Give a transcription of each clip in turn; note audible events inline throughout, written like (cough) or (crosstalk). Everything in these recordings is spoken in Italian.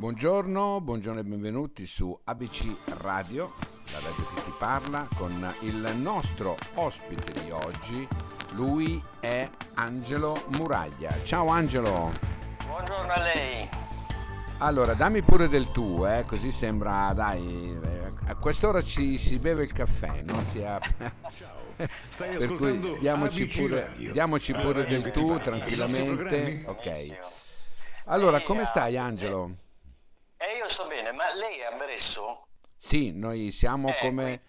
Buongiorno, buongiorno e benvenuti su ABC Radio, la radio che ti parla, con il nostro ospite di oggi. Lui è Angelo Muraglia. Ciao Angelo. Buongiorno a lei. Allora, dammi pure del tu, eh, così sembra, dai, eh, a quest'ora ci si beve il caffè, no? Si ha... (laughs) Stai per cui diamoci ABC pure, diamoci pure del tu tranquillamente. Ok. Allora, come ha- stai Angelo? Sto bene, ma lei è a Bresso? Sì, noi siamo Eh, come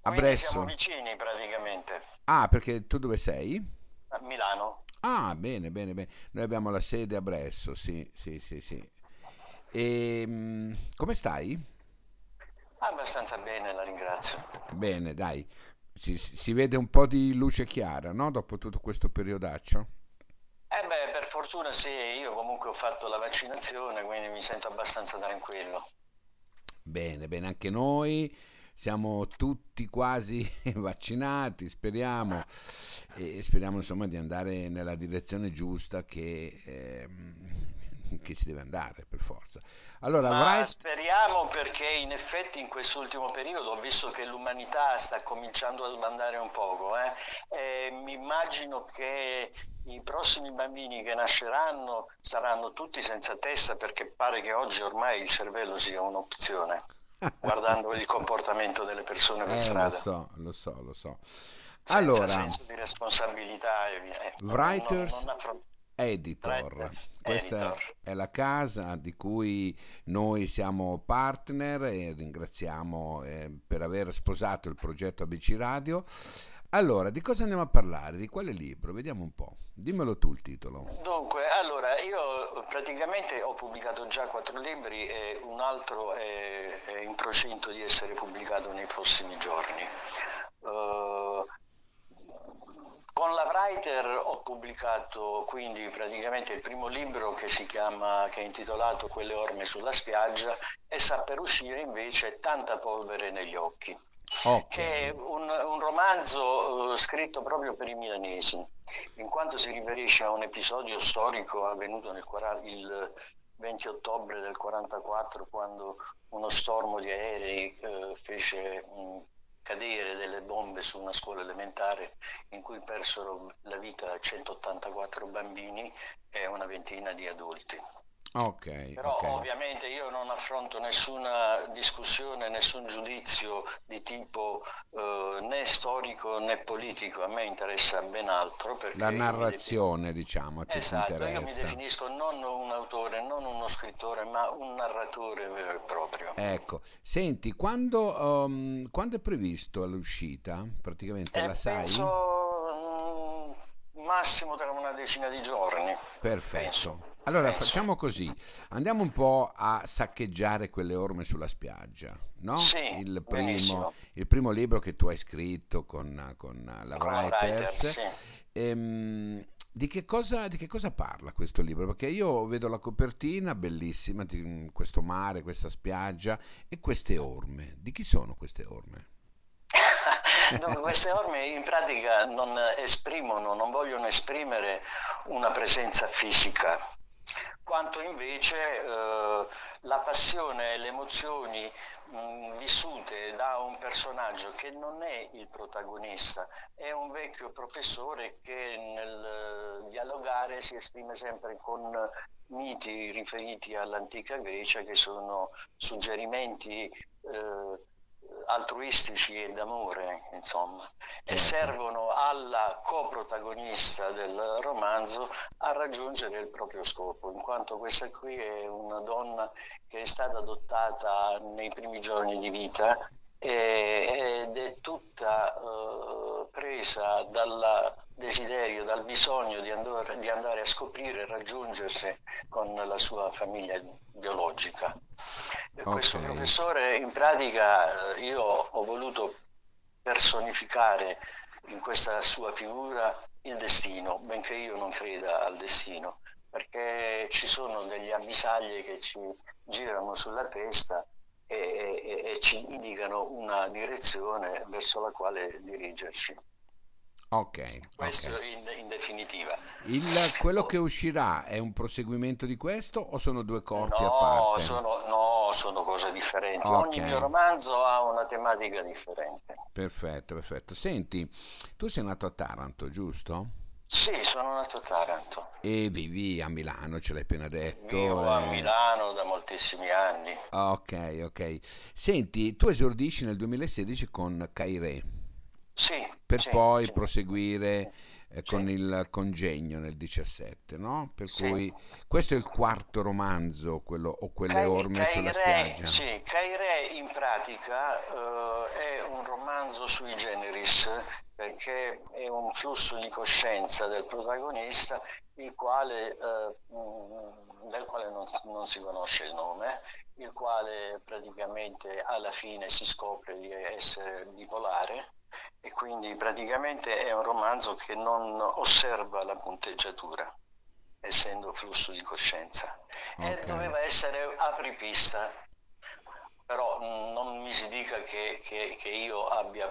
a Quindi siamo Bresso. vicini praticamente. Ah, perché tu dove sei? A Milano. Ah, bene, bene, bene. Noi abbiamo la sede a Bresso, sì, sì, sì, sì. E mm, come stai? Abbastanza bene, la ringrazio. Bene, dai. Si, si vede un po' di luce chiara, no? Dopo tutto questo periodaccio. Eh fortuna sì, io comunque ho fatto la vaccinazione, quindi mi sento abbastanza tranquillo. Bene, bene, anche noi siamo tutti quasi (laughs) vaccinati, speriamo, e speriamo insomma di andare nella direzione giusta che, ehm, (laughs) che si deve andare per forza. Allora, Ma avrai... speriamo perché in effetti in quest'ultimo periodo ho visto che l'umanità sta cominciando a sbandare un poco, eh. E mi immagino che i prossimi bambini che nasceranno saranno tutti senza testa perché pare che oggi ormai il cervello sia un'opzione, (laughs) guardando il comportamento delle persone per Eh, lo strada. so, lo so, lo so. Senza Allora, senso di responsabilità. e via. Eh, non- Writers non affron- Editor, questa Editor. è la casa di cui noi siamo partner e ringraziamo eh, per aver sposato il progetto ABC Radio. Allora, di cosa andiamo a parlare? Di quale libro? Vediamo un po'. Dimmelo tu il titolo. Dunque, allora, io praticamente ho pubblicato già quattro libri e un altro è, è in procinto di essere pubblicato nei prossimi giorni. Eh, con la Writer ho pubblicato quindi praticamente il primo libro che si chiama, che è intitolato Quelle orme sulla spiaggia e sta per uscire invece Tanta polvere negli occhi che è un, un romanzo eh, scritto proprio per i milanesi, in quanto si riferisce a un episodio storico avvenuto nel, il 20 ottobre del 44, quando uno stormo di aerei eh, fece mh, cadere delle bombe su una scuola elementare in cui persero la vita 184 bambini e una ventina di adulti. Ok, Però ok. ovviamente io non affronto nessuna discussione, nessun giudizio di tipo eh, né storico né politico, a me interessa ben altro La io mi defin- narrazione, diciamo, a te Esatto, io mi interessa. definisco non un autore, non uno scrittore, ma un narratore vero e proprio. Ecco, senti, quando, um, quando è previsto l'uscita? Praticamente E la sai? penso massimo tra una decina di giorni. Perfetto. Penso. Allora Penso. facciamo così, andiamo un po' a saccheggiare quelle orme sulla spiaggia, no? Sì, Il primo, il primo libro che tu hai scritto con, con la Con Writers. Writer, sì. Ehm, di che cosa, di che cosa parla questo libro? Perché io vedo la copertina bellissima, di questo mare, questa spiaggia e queste orme. Di chi sono queste orme? (laughs) Dunque, queste orme in pratica non esprimono, non vogliono esprimere una presenza fisica, quanto invece eh, la passione e le emozioni mh, vissute da un personaggio che non è il protagonista, è un vecchio professore che nel dialogare si esprime sempre con miti riferiti all'antica Grecia che sono suggerimenti eh, altruistici e d'amore, insomma, e Certo. servono alla coprotagonista del romanzo a raggiungere il proprio scopo, in quanto questa qui è una donna che è stata adottata nei primi giorni di vita ed è tutta eh, presa dal desiderio, dal bisogno di andare, di andare a scoprire e raggiungersi con la sua famiglia biologica. E Questo professore in pratica eh, io ho voluto personificare in questa sua figura il destino, benché io non creda al destino, perché ci sono degli avvisaglie che ci girano sulla testa e, e- e ci indicano una direzione verso la quale dirigerci. Ok, Questo ok. in, in definitiva. Il, quello che uscirà è un proseguimento di questo o sono due corpi a No, parte? sono, no, sono cose differenti. Ogni Ok. mio romanzo ha una tematica differente. Perfetto, perfetto. Senti, tu sei nato a Taranto, giusto? Sì, sono nato a Taranto. E vivi a Milano, ce l'hai appena detto. Vivo a eh. Milano da moltissimi anni. Ok, ok. Senti, tu esordisci nel 2016 con Cairé, Sì, per sì, poi sì. proseguire eh, Sì. con il Congegno nel 17, no? Per Sì. cui questo è il quarto romanzo, quello, o quelle Cai- orme sulla Cairé- spiaggia. Sì, Cairé in pratica eh, è un romanzo sui generis perché è un flusso di coscienza del protagonista il quale, mh, del quale non, non si conosce il nome, il quale praticamente alla fine si scopre di essere bipolare e quindi praticamente è un romanzo che non osserva la punteggiatura essendo flusso di coscienza e Ok. doveva essere apripista, però mh, non mi si dica che, che- che io abbia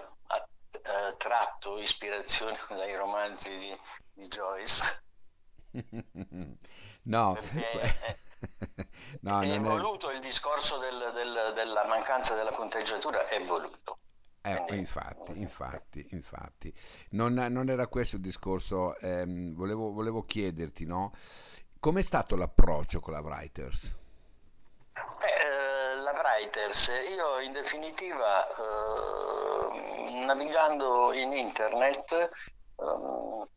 eh, tratto ispirazione (laughs) dai romanzi di, di Joyce, (laughs) No, perché (laughs) no, è non è... voluto il discorso del- del- della mancanza della punteggiatura, è voluto. Eh, Quindi- infatti, infatti, infatti. Non, non era questo il discorso, ehm, volevo, volevo chiederti, no? Com'è stato l'approccio con la Writers? Eh, la Writers, io in definitiva eh, navigando in internet ehm,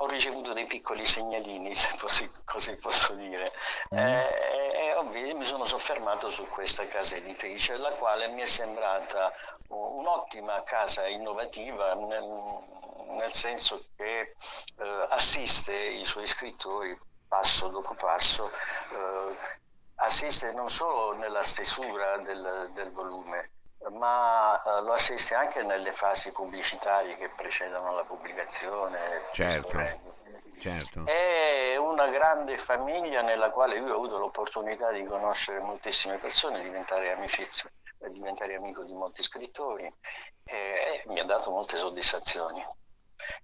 ho ricevuto dei piccoli segnalini, se così, così posso dire, Mm. Eh, e ovvio mi sono soffermato su questa casa editrice, la quale mi è sembrata un'ottima casa innovativa nel, nel senso che eh, assiste i suoi scrittori passo dopo passo, eh, assiste non solo nella stesura del, del volume, ma eh, lo assiste anche nelle fasi pubblicitarie che precedono la pubblicazione. Certo. Certo. È una grande famiglia nella quale io ho avuto l'opportunità di conoscere moltissime persone, diventare amicizia, diventare amico di molti scrittori e mi ha dato molte soddisfazioni.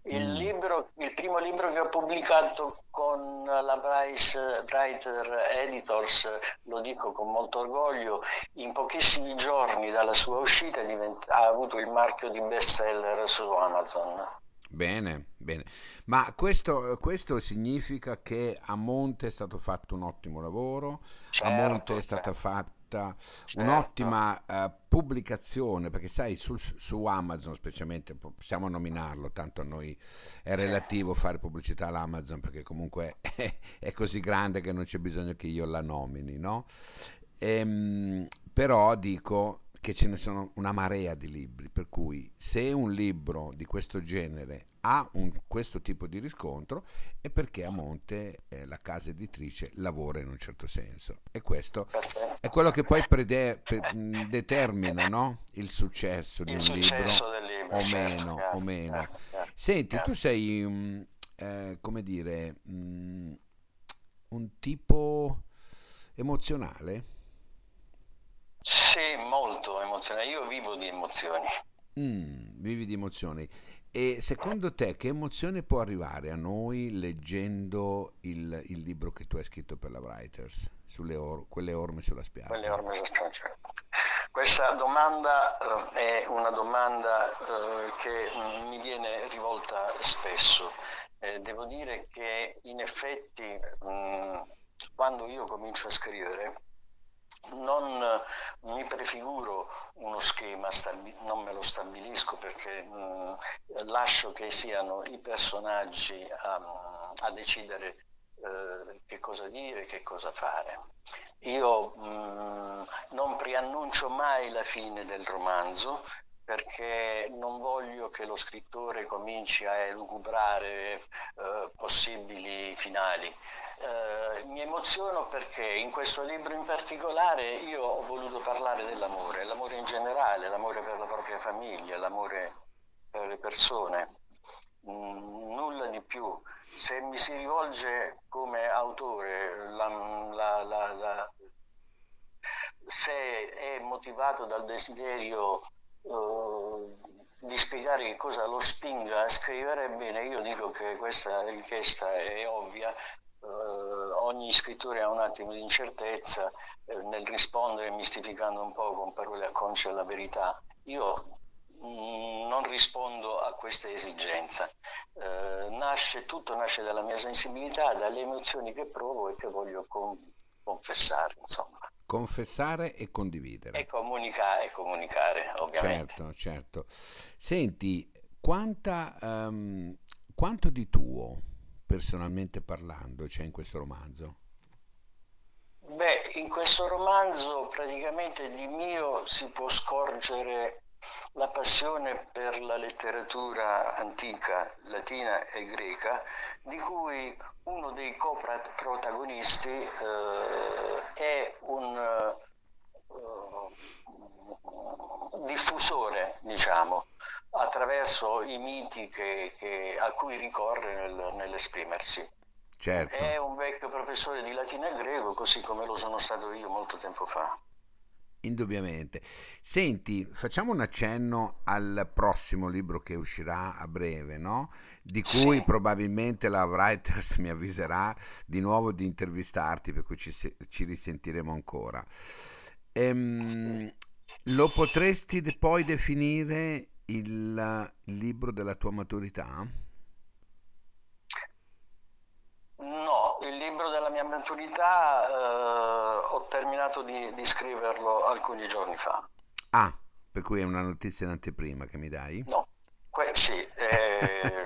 Il, Mm. libro, il primo libro che ho pubblicato con la Bryce Writer Editors, lo dico con molto orgoglio, in pochissimi giorni dalla sua uscita divent- ha avuto il marchio di bestseller su Amazon. Bene, bene. Ma questo, questo significa che a monte è stato fatto un ottimo lavoro, a monte è stata certo. fatta Certo. un'ottima eh, pubblicazione, perché sai, sul- su Amazon specialmente, po- possiamo nominarlo, tanto a noi è relativo fare pubblicità all'Amazon, perché comunque (laughs) è, è così grande che non c'è bisogno che io la nomini, no? Ehm, però dico che ce ne sono una marea di libri, per cui se un libro di questo genere ha un- questo tipo di riscontro è perché a monte eh, la casa editrice lavora in un certo senso e questo è quello che poi prede- pre- mh, determina no? il successo di il un successo libro libro o certo, meno, chiaro, o meno. chiaro, chiaro, Senti, tu sei, mm, eh, come dire, mm, un tipo emozionale? Sì, molto emozionale. Io vivo di emozioni. Mm, vivi di emozioni. E secondo te che emozione può arrivare a noi leggendo il, il libro che tu hai scritto per la Writers, sulle or- quelle orme sulla spiaggia? Quelle orme da spiaggia. Questa domanda eh, è una domanda eh, che mi viene rivolta spesso. Eh, devo dire che in effetti mm, quando io comincio a scrivere non eh, mi prefiguro uno schema, non me lo stabilisco perché mm, lascio che siano i personaggi a, a decidere eh, che cosa dire, che cosa fare. Io mh, non preannuncio mai la fine del romanzo perché non voglio che lo scrittore cominci a elucubrare eh, possibili finali. Eh, mi emoziono perché in questo libro in particolare io ho voluto parlare dell'amore, l'amore in generale, l'amore per la propria famiglia, l'amore per le persone, Mm, nulla di più. Se mi si rivolge come autore, la, la, la, se è motivato dal desiderio eh, di spiegare che cosa lo spinga a scrivere, bene, io dico che questa richiesta è ovvia, eh, ogni scrittore ha un attimo di incertezza eh, nel rispondere mistificando un po' con parole acconce alla verità. Io Mm, non rispondo a questa esigenza. Eh, nasce, tutto nasce dalla mia sensibilità, dalle emozioni che provo e che voglio con, confessare, insomma. Confessare e condividere. E comunicare, comunicare, ovviamente. Certo, certo. Senti, quanta, um, quanto di tuo, personalmente parlando, c'è in questo romanzo? Beh, in questo romanzo praticamente di mio si può scorgere la passione per la letteratura antica, latina e greca, di cui uno dei coprotagonisti eh, è un uh, diffusore, diciamo, attraverso i miti che, che, a cui ricorre nel, nell'esprimersi. Certo. È un vecchio professore di latino e greco, così come lo sono stato io molto tempo fa. Indubbiamente. Senti, facciamo un accenno al prossimo libro che uscirà a breve, no? Di cui sì. probabilmente la Writers mi avviserà di nuovo di intervistarti, per cui ci, ci risentiremo ancora. Ehm, lo potresti poi definire il libro della tua maturità? No, il libro della mia maturità eh, ho terminato di, di, scriverlo alcuni giorni fa. Ah, per cui è una notizia in anteprima che mi dai? No, que- sì. Eh,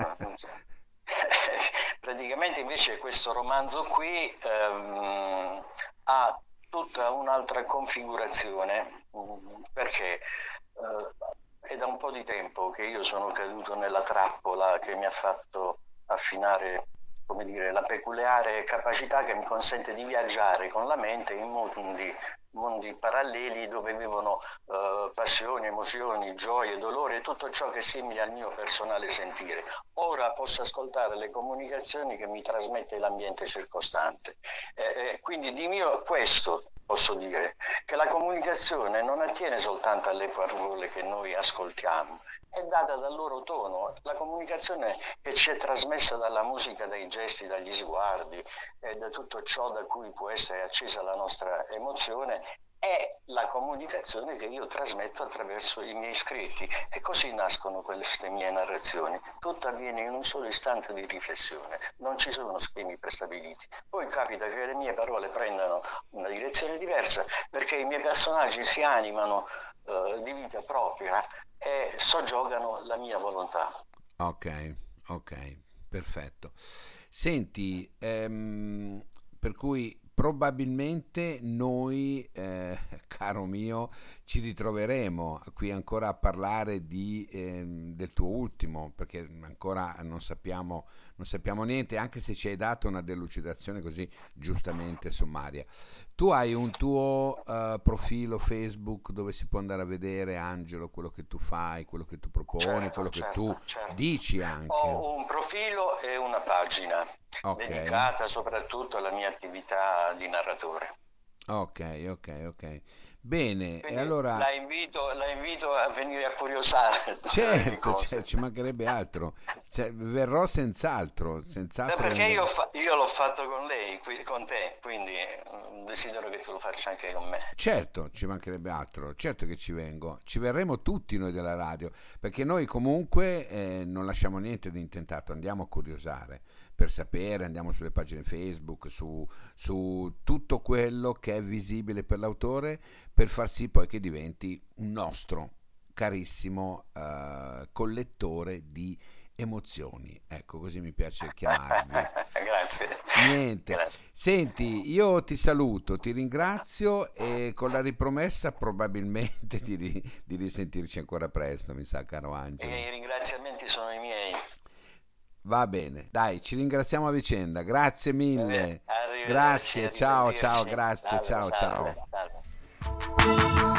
(laughs) praticamente invece questo romanzo qui ehm, ha tutta un'altra configurazione perché eh, è da un po' di tempo che io sono caduto nella trappola che mi ha fatto affinare come dire, la peculiare capacità che mi consente di viaggiare con la mente in mondi, mondi paralleli dove vivono eh, passioni, emozioni, gioie, dolori e tutto ciò che è simile al mio personale sentire. Ora posso ascoltare le comunicazioni che mi trasmette l'ambiente circostante. Eh, quindi di mio questo posso dire, che la comunicazione non attiene soltanto alle parole che noi ascoltiamo, è data dal loro tono. La comunicazione che ci è trasmessa dalla musica, dai gesti, dagli sguardi e da tutto ciò da cui può essere accesa la nostra emozione è la comunicazione che io trasmetto attraverso i miei scritti e così nascono queste mie narrazioni. Tutto avviene in un solo istante di riflessione, non ci sono schemi prestabiliti. Poi capita che le mie parole prendano una direzione diversa perché i miei personaggi si animano eh, di vita propria e soggiogano la mia volontà. Ok, ok, perfetto. Senti, ehm, per cui probabilmente noi, eh, (laughs) caro mio, ci ritroveremo qui ancora a parlare di, eh, del tuo ultimo, perché ancora non sappiamo, non sappiamo niente, anche se ci hai dato una delucidazione così giustamente sommaria. Tu hai un tuo uh, profilo Facebook dove si può andare a vedere, Angelo, quello che tu fai, quello che tu proponi, certo, quello certo, che tu certo. dici anche. Ho un profilo e una pagina okay. dedicata soprattutto alla mia attività di narratore. Ok, ok, ok. Bene, Quindi e allora... La invito, la invito, a venire a curiosare. (laughs) Certo, cioè, ci mancherebbe altro. Cioè, verrò senz'altro. senz'altro perché io, fa- io, l'ho fatto con lei, con te, quindi mm, desidero che tu lo faccia anche con me. Certo, ci mancherebbe altro. Certo che ci vengo. Ci verremo tutti noi della radio, perché noi comunque eh, non lasciamo niente di intentato, andiamo a curiosare per sapere, andiamo sulle pagine Facebook, su, su, tutto quello che è visibile per l'autore, per far sì poi che diventi un nostro carissimo uh, collettore di emozioni. Ecco, così mi piace (laughs) chiamarvi. Grazie. Niente. Grazie. Senti, io ti saluto, ti ringrazio e con la ripromessa probabilmente (laughs) di, di risentirci ancora presto, mi sa, caro Angelo. E I ringraziamenti sono i miei. Va bene, dai, ci ringraziamo a vicenda, grazie mille. Eh, grazie, ciao, ciao, grazie, salve, ciao, salve, ciao. Salve.